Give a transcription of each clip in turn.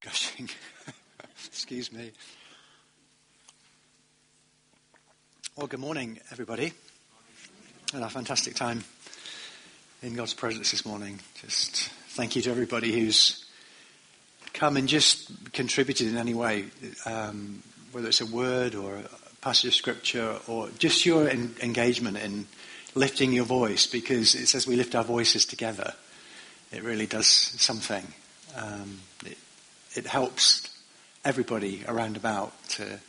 Gushing. Excuse me. Well, good morning, everybody. Had a fantastic time in God's presence this morning. Just thank you to everybody who's come and just contributed in any way, um, whether it's a word or a passage of scripture or just your en- engagement in lifting your voice, because it says we lift our voices together. It really does something. Um, it, it helps everybody around about to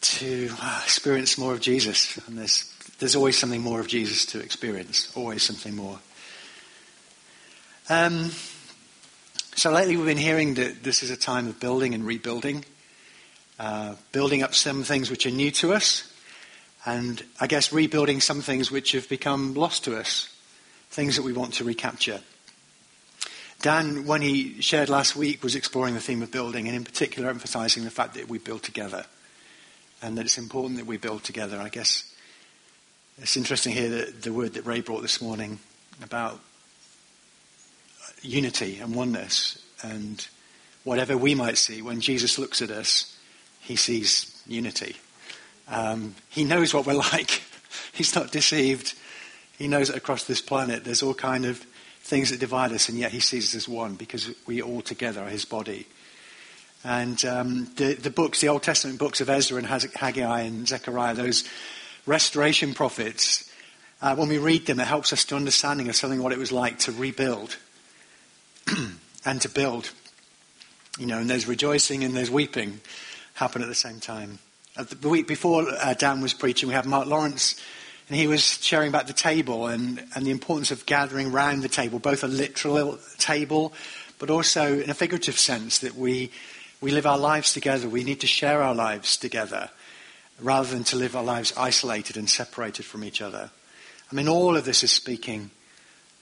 to uh, experience more of Jesus. And there's there's always something more of Jesus to experience. Always something more. Um, so lately we've been hearing that this is a time of building and rebuilding, uh, building up some things which are new to us, and I guess rebuilding some things which have become lost to us, things that we want to recapture. Dan, when he shared last week, was exploring the theme of building and in particular emphasizing the fact that we build together and that it's important that we build together. I guess it's interesting here that the word that Ray brought this morning about unity and oneness and whatever we might see, when Jesus looks at us, he sees unity. Um, he knows what we're like. He's not deceived. He knows that across this planet there's all kind of things that divide us, and yet he sees us as one because we all together are his body. And um, the, the books, the Old Testament books of Ezra and Haggai and Zechariah, those restoration prophets, uh, when we read them, it helps us to understanding of something what it was like to rebuild and to build. You know, and there's rejoicing and there's weeping happen at the same time. The week before uh, Dan was preaching, we had Mark Lawrence and he was sharing about the table and, and the importance of gathering round the table, both a literal table, but also in a figurative sense that we, we live our lives together. We need to share our lives together rather than to live our lives isolated and separated from each other. I mean, all of this is speaking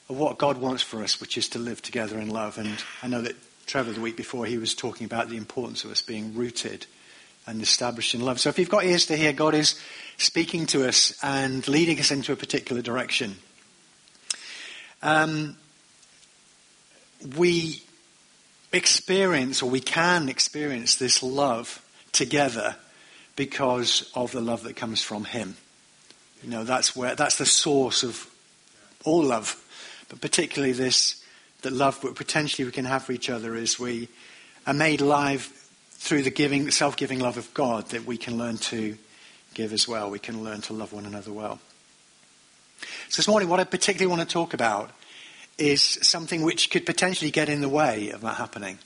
of what God wants for us, which is to live together in love. And I know that Trevor, the week before, he was talking about the importance of us being rooted and established in love. So if you've got ears to hear, God is speaking to us and leading us into a particular direction. Um, we experience, or we can experience, this love together because of the love that comes from Him. You know, that's where that's the source of all love, but particularly this the love that potentially we can have for each other is we are made alive through the giving, self-giving love of God that we can learn to give as well. We can learn to love one another well. So this morning, what I particularly want to talk about is something which could potentially get in the way of that happening.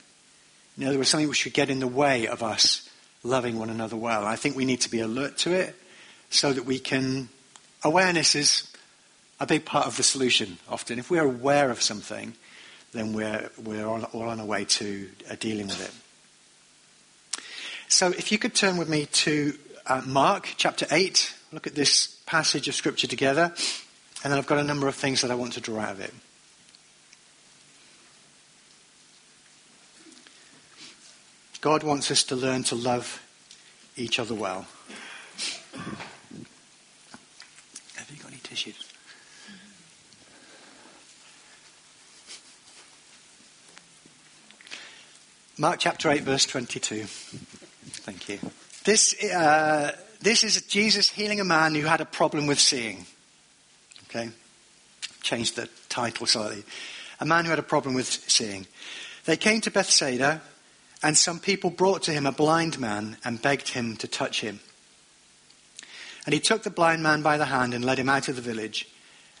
In other words, something which could get in the way of us loving one another well. I think we need to be alert to it so that we can. Awareness is a big part of the solution often. If we're aware of something, then we're, we're all on our way to uh, dealing with it. So if you could turn with me to uh, Mark chapter 8. Look at this passage of Scripture together. And then I've got a number of things that I want to draw out of it. God wants us to learn to love each other well. Have you got any tissues? Mark chapter 8, verse 22. Thank you. This, uh, this is Jesus healing a man who had a problem with seeing. Okay? Change the title slightly. A man who had a problem with seeing. They came to Bethsaida, and some people brought to him a blind man and begged him to touch him. And he took the blind man by the hand and led him out of the village.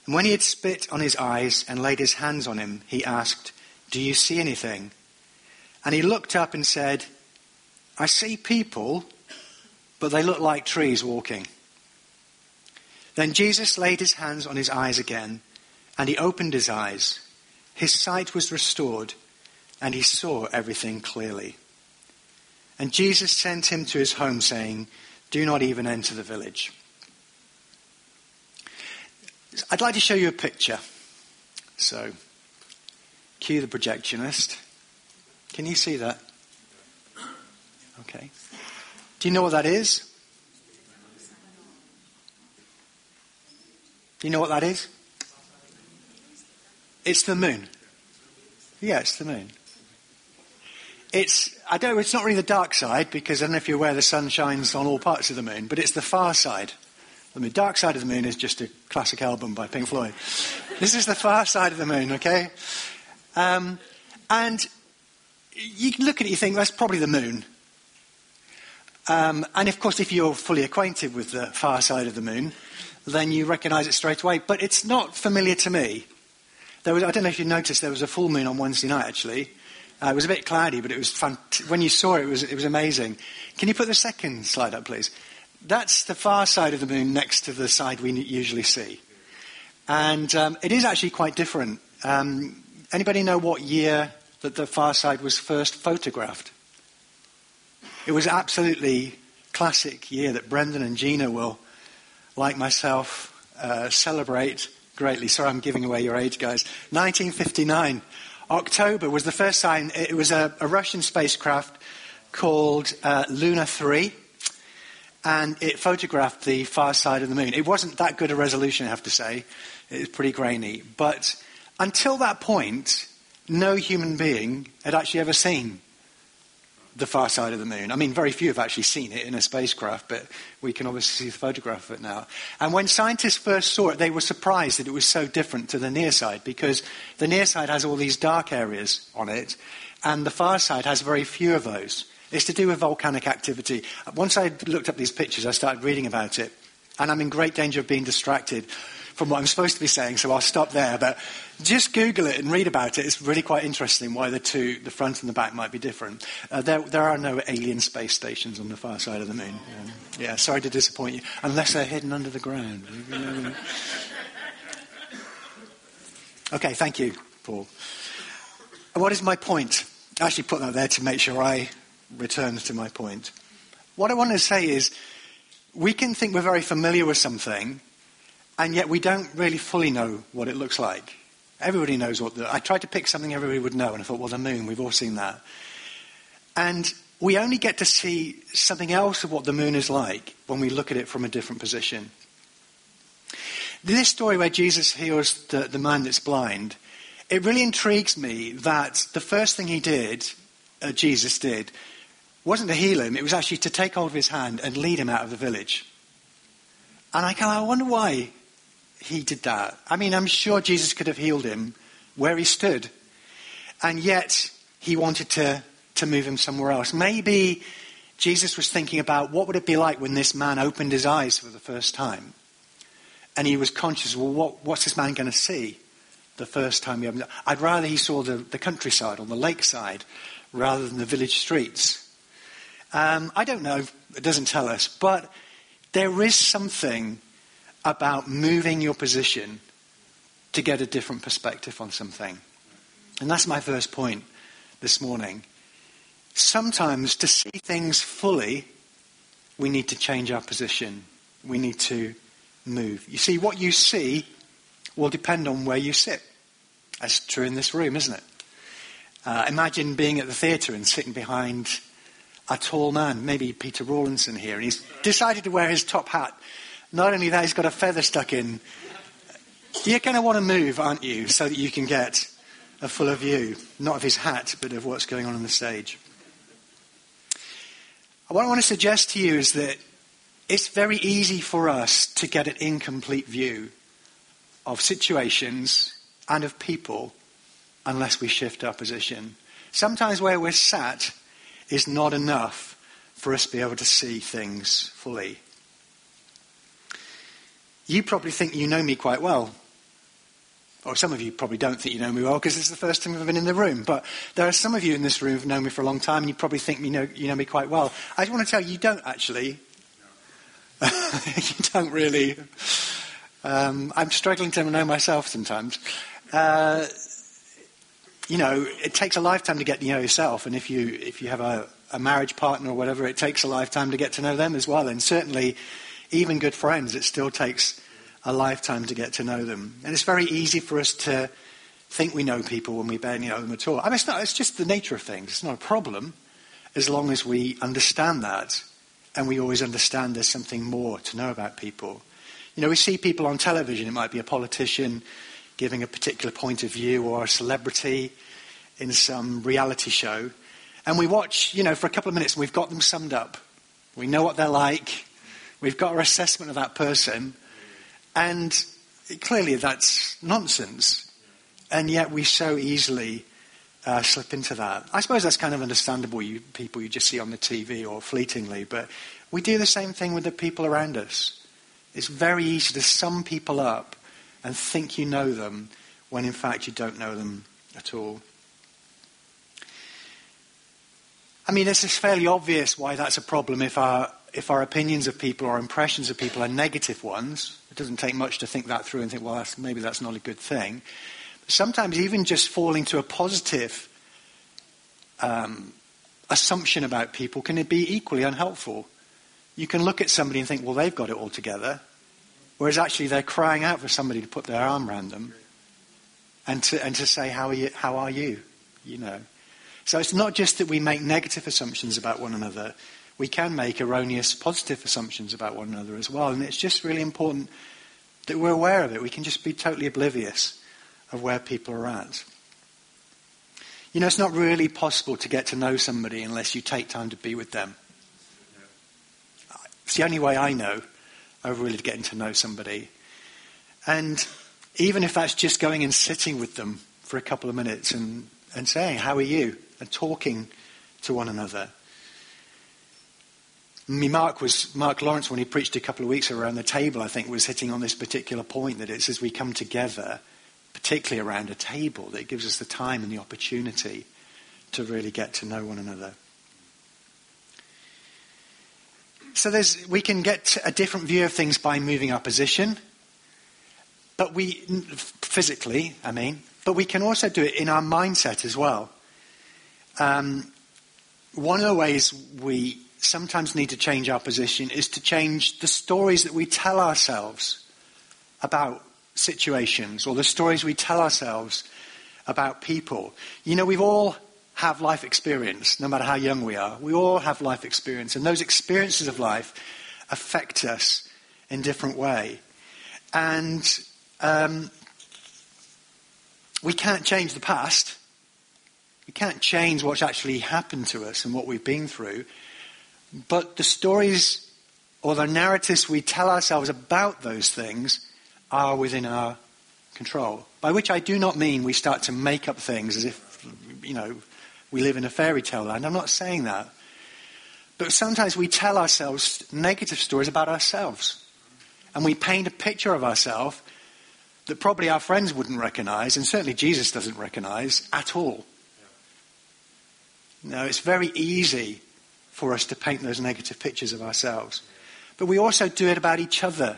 And when he had spit on his eyes and laid his hands on him, he asked, Do you see anything? And he looked up and said, I see people, but they look like trees walking. Then Jesus laid his hands on his eyes again, and he opened his eyes. His sight was restored, and he saw everything clearly. And Jesus sent him to his home, saying, Do not even enter the village. I'd like to show you a picture. So, cue the projectionist. Can you see that? Okay. Do you know what that is? Do you know what that is? It's the moon. Yeah, it's the moon. it's, I don't it's not really the dark side because I don't know if you're aware the sun shines on all parts of the moon, but it's the far side. I mean, Dark Side of the Moon is just a classic album by Pink Floyd. this is the far side of the moon, okay? Um, and you can look at it, you think that's probably the moon. Um, and of course, if you're fully acquainted with the far side of the moon, then you recognize it straight away. But it's not familiar to me. There was, I don't know if you noticed, there was a full moon on Wednesday night, actually. Uh, it was a bit cloudy, but it was fun. When you saw it, it was, it was amazing. Can you put the second slide up, please? That's the far side of the moon next to the side we usually see. And um, it is actually quite different. Um, anybody know what year that the far side was first photographed? It was absolutely classic year that Brendan and Gina will, like myself, uh, celebrate greatly. Sorry, I'm giving away your age, guys. 1959. October was the first time. It was a, a Russian spacecraft called uh, Luna 3 and it photographed the far side of the moon. It wasn't that good a resolution, I have to say. It was pretty grainy. But until that point, no human being had actually ever seen the far side of the moon. I mean, very few have actually seen it in a spacecraft, but we can obviously see the photograph of it now. And when scientists first saw it, they were surprised that it was so different to the near side because the near side has all these dark areas on it, and the far side has very few of those. It's to do with volcanic activity. Once I looked up these pictures, I started reading about it, and I'm in great danger of being distracted from what I'm supposed to be saying, so I'll stop there. But just Google it and read about it. It's really quite interesting why the two, the front and the back, might be different. Uh, there, there, are no alien space stations on the far side of the moon. Um, yeah, sorry to disappoint you, unless they're hidden under the ground. okay, thank you, Paul. What is my point? I actually put that there to make sure I return to my point. What I want to say is we can think we're very familiar with something, and yet we don't really fully know what it looks like. Everybody knows what the. I tried to pick something everybody would know, and I thought, well, the moon, we've all seen that. And we only get to see something else of what the moon is like when we look at it from a different position. This story where Jesus heals the, the man that's blind, it really intrigues me that the first thing he did, uh, Jesus did, wasn't to heal him, it was actually to take hold of his hand and lead him out of the village. And I kind of wonder why he did that. I mean, I'm sure Jesus could have healed him where he stood. And yet, he wanted to, to move him somewhere else. Maybe Jesus was thinking about what would it be like when this man opened his eyes for the first time. And he was conscious, well, what, what's this man going to see the first time he opened I'd rather he saw the, the countryside or the lakeside rather than the village streets. Um, I don't know, it doesn't tell us, but there is something about moving your position to get a different perspective on something. And that's my first point this morning. Sometimes to see things fully, we need to change our position. We need to move. You see, what you see will depend on where you sit. That's true in this room, isn't it? Uh, imagine being at the theatre and sitting behind a tall man, maybe Peter Rawlinson here, and he's decided to wear his top hat. Not only that, he's got a feather stuck in. You're going to want to move, aren't you, so that you can get a fuller view, not of his hat, but of what's going on on the stage. What I want to suggest to you is that it's very easy for us to get an incomplete view of situations and of people unless we shift our position. Sometimes where we're sat, is not enough for us to be able to see things fully. You probably think you know me quite well. Or some of you probably don't think you know me well because it's the first time I've been in the room. But there are some of you in this room who've known me for a long time and you probably think you know, you know me quite well. I just want to tell you, you don't actually. you don't really. Um, I'm struggling to know myself sometimes. Uh, you know, it takes a lifetime to get to know yourself, and if you if you have a, a marriage partner or whatever, it takes a lifetime to get to know them as well. And certainly, even good friends, it still takes a lifetime to get to know them. And it's very easy for us to think we know people when we barely know them at all. I mean, it's, not, it's just the nature of things. It's not a problem as long as we understand that and we always understand there's something more to know about people. You know, we see people on television, it might be a politician, giving a particular point of view or a celebrity in some reality show. And we watch, you know, for a couple of minutes and we've got them summed up. We know what they're like. We've got our assessment of that person. And clearly that's nonsense. And yet we so easily uh, slip into that. I suppose that's kind of understandable, you people you just see on the TV or fleetingly, but we do the same thing with the people around us. It's very easy to sum people up and think you know them when in fact you don't know them at all. I mean, it's fairly obvious why that's a problem if our, if our opinions of people or impressions of people are negative ones. It doesn't take much to think that through and think, well, that's, maybe that's not a good thing. But sometimes even just falling to a positive um, assumption about people can be equally unhelpful. You can look at somebody and think, well, they've got it all together. Whereas actually they're crying out for somebody to put their arm around them and to, and to say, how are, you, how are you? You know. So it's not just that we make negative assumptions about one another. We can make erroneous positive assumptions about one another as well. And it's just really important that we're aware of it. We can just be totally oblivious of where people are at. You know, it's not really possible to get to know somebody unless you take time to be with them. It's the only way I know of really getting to know somebody. And even if that's just going and sitting with them for a couple of minutes and, and saying, How are you? and talking to one another. Mean, Mark was Mark Lawrence when he preached a couple of weeks around the table. I think was hitting on this particular point that it's as we come together, particularly around a table, that it gives us the time and the opportunity to really get to know one another. So we can get a different view of things by moving our position, but we physically, I mean, but we can also do it in our mindset as well. Um, one of the ways we sometimes need to change our position is to change the stories that we tell ourselves about situations or the stories we tell ourselves about people. You know, we've all have life experience, no matter how young we are. We all have life experience, and those experiences of life affect us in different way. And um, we can't change the past. We can't change what's actually happened to us and what we've been through. But the stories or the narratives we tell ourselves about those things are within our control. By which I do not mean we start to make up things as if, you know, we live in a fairy tale land. I'm not saying that. But sometimes we tell ourselves negative stories about ourselves. And we paint a picture of ourselves that probably our friends wouldn't recognize, and certainly Jesus doesn't recognize at all. No, it's very easy for us to paint those negative pictures of ourselves. But we also do it about each other.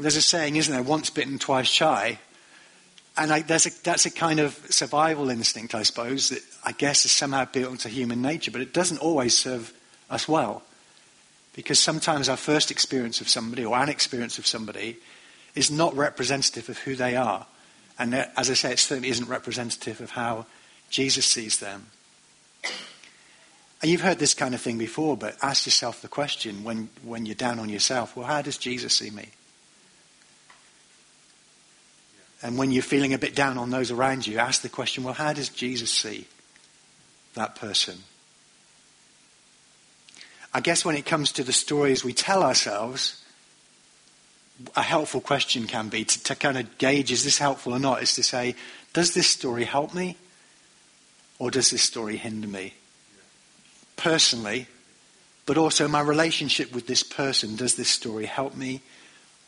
There's a saying, isn't there? Once bitten, twice shy. And I, a, that's a kind of survival instinct, I suppose, that I guess is somehow built into human nature, but it doesn't always serve us well. Because sometimes our first experience of somebody or an experience of somebody is not representative of who they are. And uh, as I say, it certainly isn't representative of how Jesus sees them. You've heard this kind of thing before, but ask yourself the question when, when you're down on yourself well, how does Jesus see me? And when you're feeling a bit down on those around you, ask the question, well, how does Jesus see that person? I guess when it comes to the stories we tell ourselves, a helpful question can be to, to kind of gauge is this helpful or not, is to say, does this story help me or does this story hinder me? Personally, but also my relationship with this person, does this story help me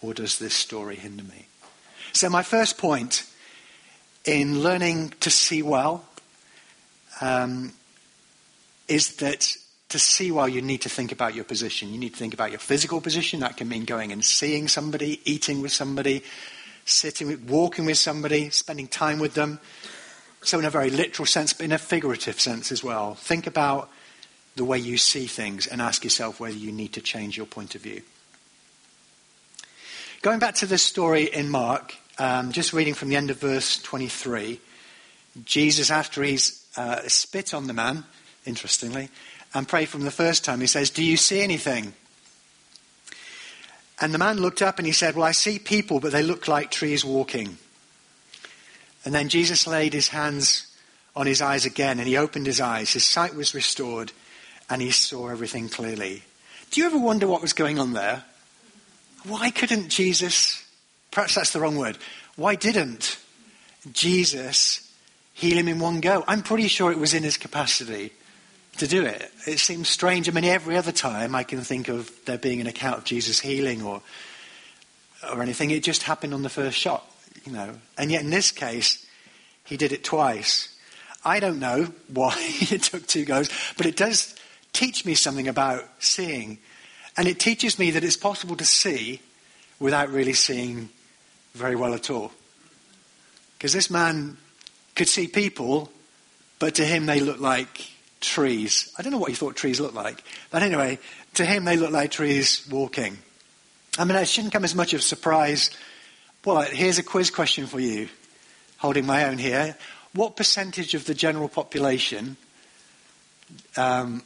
or does this story hinder me? So, my first point in learning to see well um, is that to see well, you need to think about your position. You need to think about your physical position. That can mean going and seeing somebody, eating with somebody, sitting, walking with somebody, spending time with them. So, in a very literal sense, but in a figurative sense as well. Think about the way you see things and ask yourself whether you need to change your point of view. Going back to this story in Mark, um, just reading from the end of verse 23, Jesus, after he's uh, spit on the man, interestingly, and prayed from the first time, he says, Do you see anything? And the man looked up and he said, Well, I see people, but they look like trees walking. And then Jesus laid his hands on his eyes again, and he opened his eyes. His sight was restored, and he saw everything clearly. Do you ever wonder what was going on there? Why couldn't Jesus, perhaps that's the wrong word, why didn't Jesus heal him in one go? I'm pretty sure it was in his capacity to do it. It seems strange. I mean, every other time I can think of there being an account of Jesus healing or, or anything, it just happened on the first shot, you know. And yet in this case, he did it twice. I don't know why it took two goes, but it does teach me something about seeing. And it teaches me that it's possible to see without really seeing very well at all. Because this man could see people, but to him they looked like trees. I don't know what he thought trees looked like. But anyway, to him they looked like trees walking. I mean, it shouldn't come as much of a surprise. Well, here's a quiz question for you, holding my own here. What percentage of the general population, um,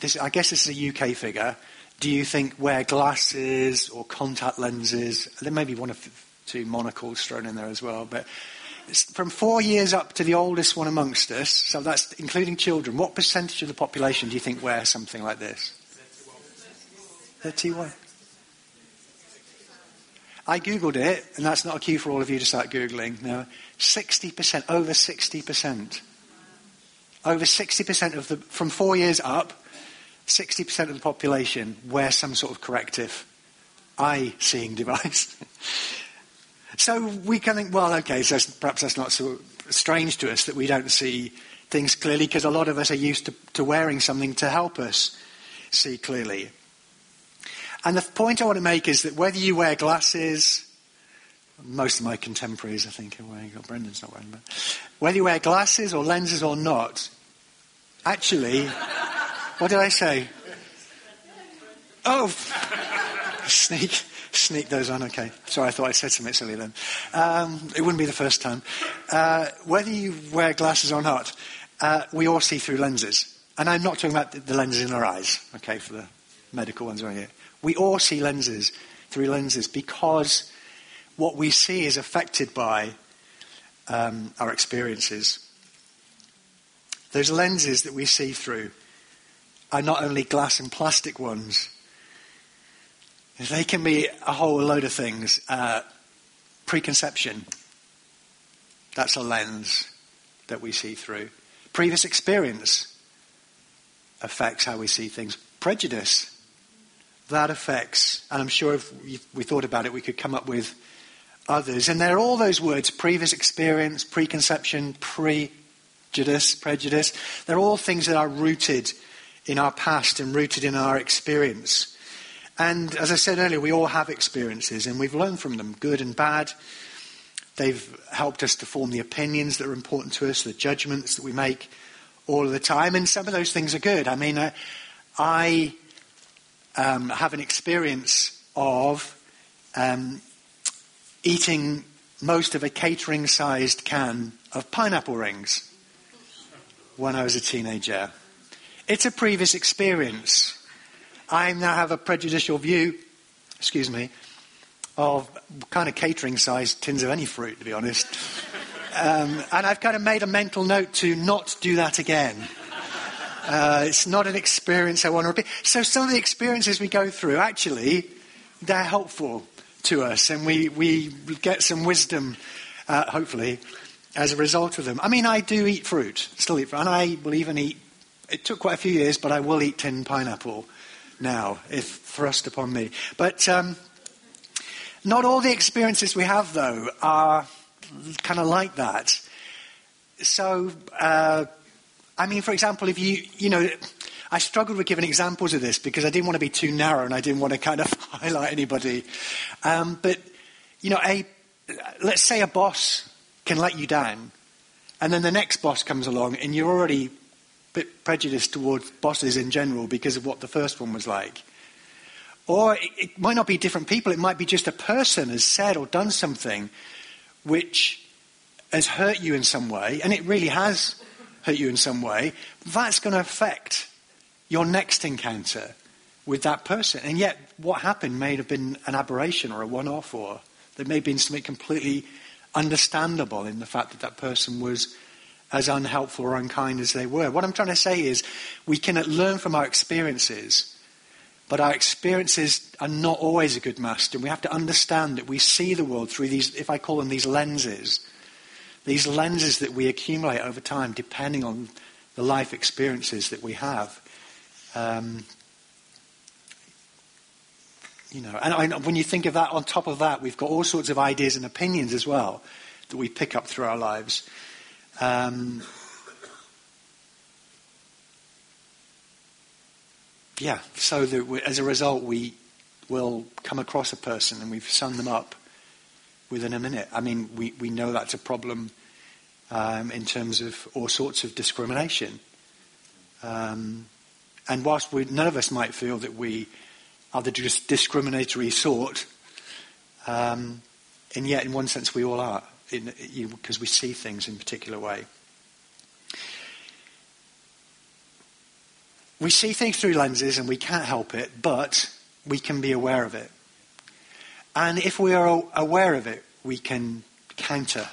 this, I guess this is a UK figure, do you think wear glasses or contact lenses? There may be one or two monocles thrown in there as well, but from four years up to the oldest one amongst us, so that's including children, what percentage of the population do you think wear something like this? 31. I googled it, and that's not a cue for all of you to start googling. No, 60%, over 60%. Over 60% of the, from four years up, 60% of the population wear some sort of corrective eye seeing device. so we can think, well, okay, so perhaps that's not so strange to us that we don't see things clearly because a lot of us are used to, to wearing something to help us see clearly. And the point I want to make is that whether you wear glasses, most of my contemporaries, I think, are wearing, oh, Brendan's not wearing, but whether you wear glasses or lenses or not, actually, what did I say? Oh, sneak, sneak those on. Okay, sorry, I thought I said something silly then. Um, it wouldn't be the first time. Uh, whether you wear glasses or not, uh, we all see through lenses, and I'm not talking about the lenses in our eyes. Okay, for the medical ones right here. We all see lenses through lenses because what we see is affected by um, our experiences. Those lenses that we see through are not only glass and plastic ones, they can be a whole load of things. Uh, preconception, that's a lens that we see through. Previous experience affects how we see things. Prejudice that affects, and I'm sure if we thought about it, we could come up with others. And there are all those words previous experience, preconception, prejudice, prejudice. They're all things that are rooted in our past and rooted in our experience. And as I said earlier, we all have experiences and we've learned from them, good and bad. They've helped us to form the opinions that are important to us, the judgments that we make all of the time. And some of those things are good. I mean, I, I um, have an experience of um, eating most of a catering sized can of pineapple rings when I was a teenager. It's a previous experience. I now have a prejudicial view, excuse me, of kind of catering sized tins of any fruit, to be honest. Um, and I've kind of made a mental note to not do that again. Uh, it's not an experience I want to repeat. So some of the experiences we go through, actually, they're helpful to us, and we, we get some wisdom, uh, hopefully, as a result of them. I mean, I do eat fruit, still eat fruit, and I will even eat. It took quite a few years, but I will eat tin pineapple now, if thrust upon me. But um, not all the experiences we have, though, are kind of like that. So, uh, I mean, for example, if you, you know, I struggled with giving examples of this because I didn't want to be too narrow and I didn't want to kind of highlight anybody. Um, but, you know, a, let's say a boss can let you down and then the next boss comes along and you're already bit prejudiced towards bosses in general because of what the first one was like. Or it, it might not be different people, it might be just a person has said or done something which has hurt you in some way, and it really has hurt you in some way, that's going to affect your next encounter with that person. And yet, what happened may have been an aberration or a one off, or there may have been something completely understandable in the fact that that person was as unhelpful or unkind as they were. What I'm trying to say is we can learn from our experiences, but our experiences are not always a good master. And we have to understand that we see the world through these, if I call them these lenses, these lenses that we accumulate over time depending on the life experiences that we have. Um, you know, and I, when you think of that, on top of that, we've got all sorts of ideas and opinions as well that we pick up through our lives. Um, yeah, so that we, as a result, we will come across a person and we've summed them up within a minute. I mean, we, we know that's a problem um, in terms of all sorts of discrimination. Um, and whilst we, none of us might feel that we are the discriminatory sort, um, and yet in one sense we all are, because we see things in a particular way. We see things through lenses and we can't help it, but we can be aware of it. And if we are aware of it, we can counter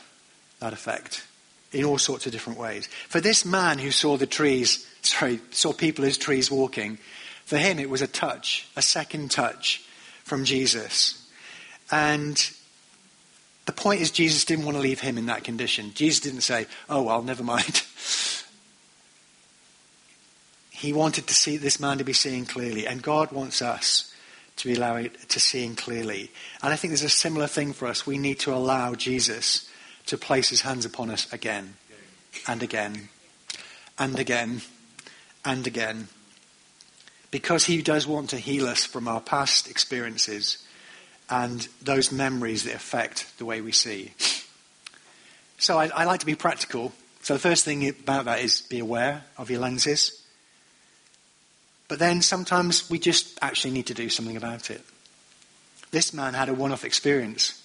that effect in all sorts of different ways. For this man who saw the trees, sorry, saw people as trees walking, for him it was a touch, a second touch from Jesus. And the point is, Jesus didn't want to leave him in that condition. Jesus didn't say, oh, well, never mind. he wanted to see this man to be seeing clearly, and God wants us to be allowed to seeing clearly. And I think there's a similar thing for us. We need to allow Jesus to place his hands upon us again and again and again and again. Because he does want to heal us from our past experiences and those memories that affect the way we see. So I, I like to be practical. So the first thing about that is be aware of your lenses. But then sometimes we just actually need to do something about it. This man had a one off experience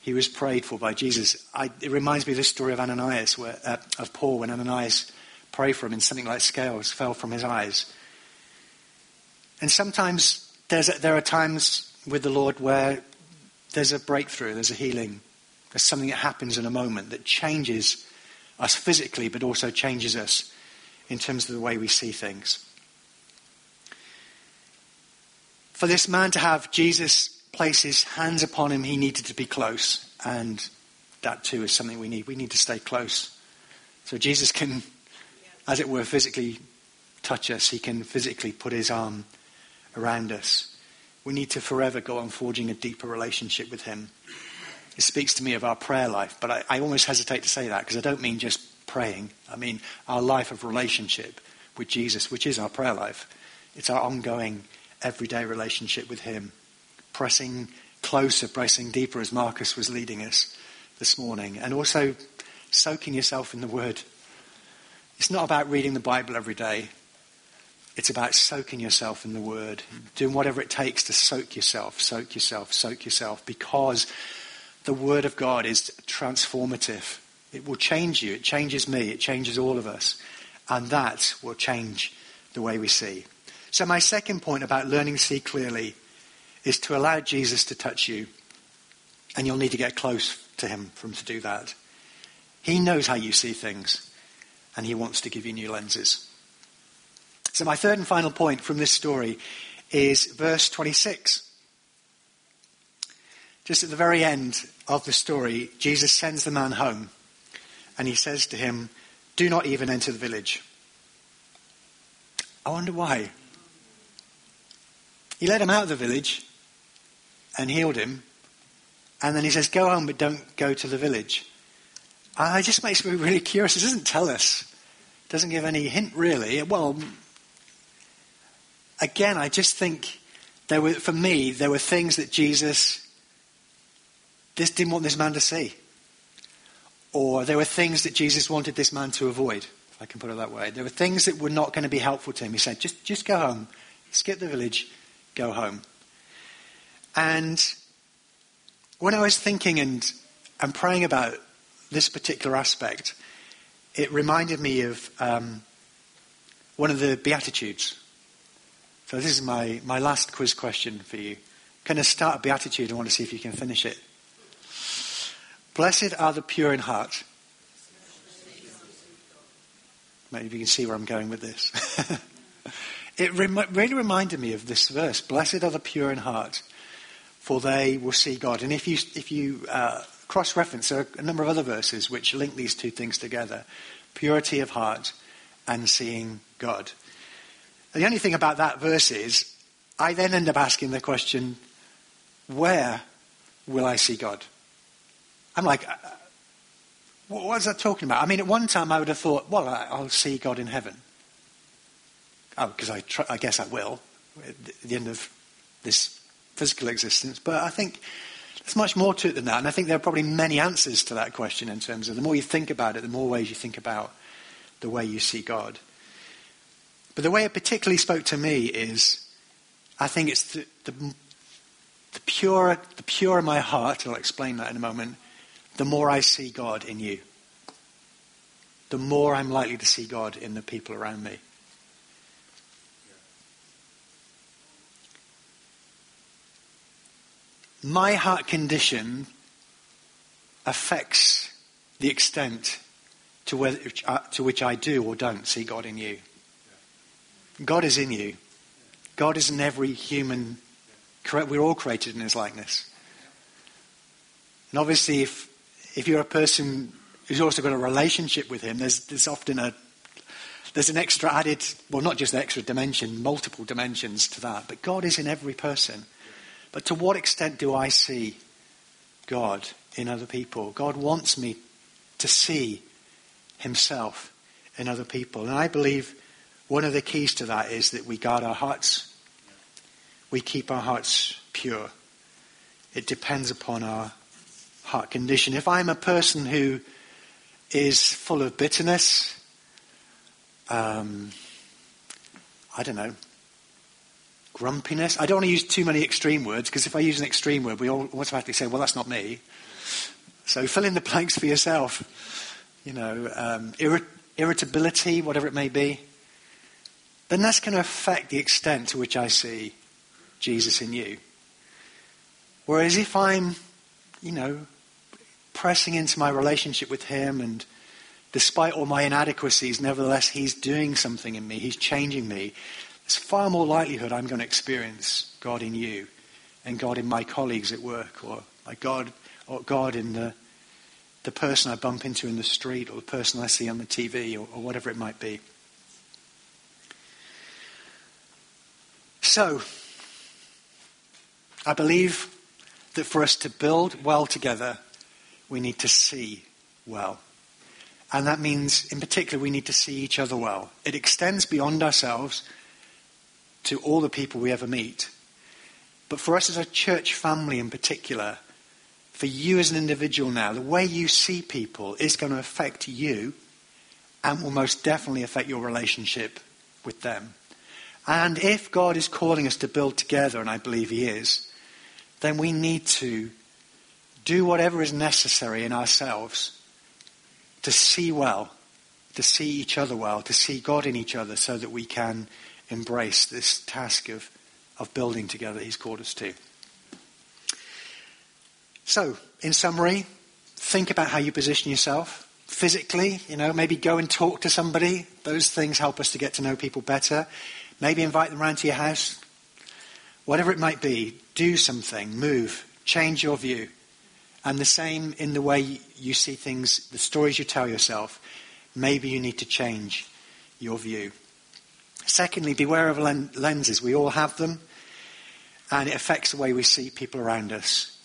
he was prayed for by Jesus. I, it reminds me of the story of Ananias, where, uh, of Paul, when Ananias prayed for him and something like scales fell from his eyes. And sometimes there are times with the Lord where there's a breakthrough, there's a healing, there's something that happens in a moment that changes us physically, but also changes us in terms of the way we see things. For this man to have Jesus place his hands upon him, he needed to be close. And that too is something we need. We need to stay close. So Jesus can, as it were, physically touch us. He can physically put his arm around us. We need to forever go on forging a deeper relationship with him. It speaks to me of our prayer life, but I, I almost hesitate to say that because I don't mean just praying. I mean our life of relationship with Jesus, which is our prayer life. It's our ongoing, everyday relationship with him pressing closer, pressing deeper as Marcus was leading us this morning, and also soaking yourself in the Word. It's not about reading the Bible every day. It's about soaking yourself in the Word, doing whatever it takes to soak yourself, soak yourself, soak yourself, because the Word of God is transformative. It will change you. It changes me. It changes all of us. And that will change the way we see. So, my second point about learning to see clearly is to allow Jesus to touch you. And you'll need to get close to him for him to do that. He knows how you see things, and he wants to give you new lenses. So, my third and final point from this story is verse 26. Just at the very end of the story, Jesus sends the man home, and he says to him, Do not even enter the village. I wonder why. He led him out of the village, and healed him. And then he says, Go home, but don't go to the village. And it just makes me really curious. It doesn't tell us, it doesn't give any hint really. Well, again, I just think there were, for me, there were things that Jesus this didn't want this man to see. Or there were things that Jesus wanted this man to avoid, if I can put it that way. There were things that were not going to be helpful to him. He said, just, just go home, skip the village, go home. And when I was thinking and, and praying about this particular aspect, it reminded me of um, one of the Beatitudes. So this is my, my last quiz question for you. Can I start a Beatitude? I want to see if you can finish it. Blessed are the pure in heart. Maybe you can see where I'm going with this. it rem- really reminded me of this verse Blessed are the pure in heart, for they will see God. And if you, if you uh, cross reference, there are a number of other verses which link these two things together purity of heart and seeing God. The only thing about that verse is, I then end up asking the question, where will I see God? I'm like, uh, what is that talking about? I mean, at one time I would have thought, well, I'll see God in heaven. Oh, because I, try, I guess I will at the end of this physical existence. But I think there's much more to it than that. And I think there are probably many answers to that question in terms of the more you think about it, the more ways you think about the way you see God. But the way it particularly spoke to me is I think it's the, the, the purer, the my heart, and I'll explain that in a moment, the more I see God in you. The more I'm likely to see God in the people around me. My heart condition affects the extent to, to which I do or don't see God in you. God is in you. God is in every human. We're all created in His likeness. And obviously, if if you're a person who's also got a relationship with Him, there's there's often a there's an extra added, well, not just an extra dimension, multiple dimensions to that. But God is in every person. But to what extent do I see God in other people? God wants me to see Himself in other people. And I believe one of the keys to that is that we guard our hearts. We keep our hearts pure. It depends upon our heart condition. If I'm a person who is full of bitterness, um, I don't know, grumpiness. I don't want to use too many extreme words because if I use an extreme word, we all automatically say, well, that's not me. So fill in the blanks for yourself. You know, um, irrit- irritability, whatever it may be then that's going to affect the extent to which I see Jesus in you. Whereas if I'm, you know, pressing into my relationship with Him and despite all my inadequacies, nevertheless, He's doing something in me, He's changing me, there's far more likelihood I'm going to experience God in you and God in my colleagues at work or my God or God in the, the person I bump into in the street or the person I see on the TV or, or whatever it might be. So, I believe that for us to build well together, we need to see well. And that means, in particular, we need to see each other well. It extends beyond ourselves to all the people we ever meet. But for us as a church family in particular, for you as an individual now, the way you see people is going to affect you and will most definitely affect your relationship with them. And if God is calling us to build together, and I believe He is, then we need to do whatever is necessary in ourselves to see well, to see each other well, to see God in each other so that we can embrace this task of, of building together He's called us to. So, in summary, think about how you position yourself physically, you know, maybe go and talk to somebody. Those things help us to get to know people better. Maybe invite them around to your house. Whatever it might be, do something, move, change your view. And the same in the way you see things, the stories you tell yourself. Maybe you need to change your view. Secondly, beware of lenses. We all have them, and it affects the way we see people around us.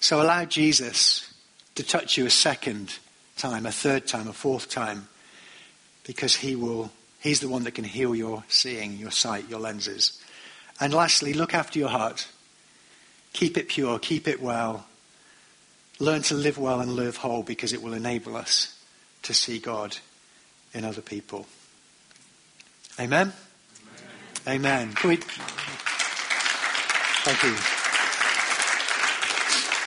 So allow Jesus to touch you a second time, a third time, a fourth time, because he will He's the one that can heal your seeing, your sight, your lenses. And lastly, look after your heart. Keep it pure, keep it well. Learn to live well and live whole because it will enable us to see God in other people. Amen? Amen. Amen. We... Thank you.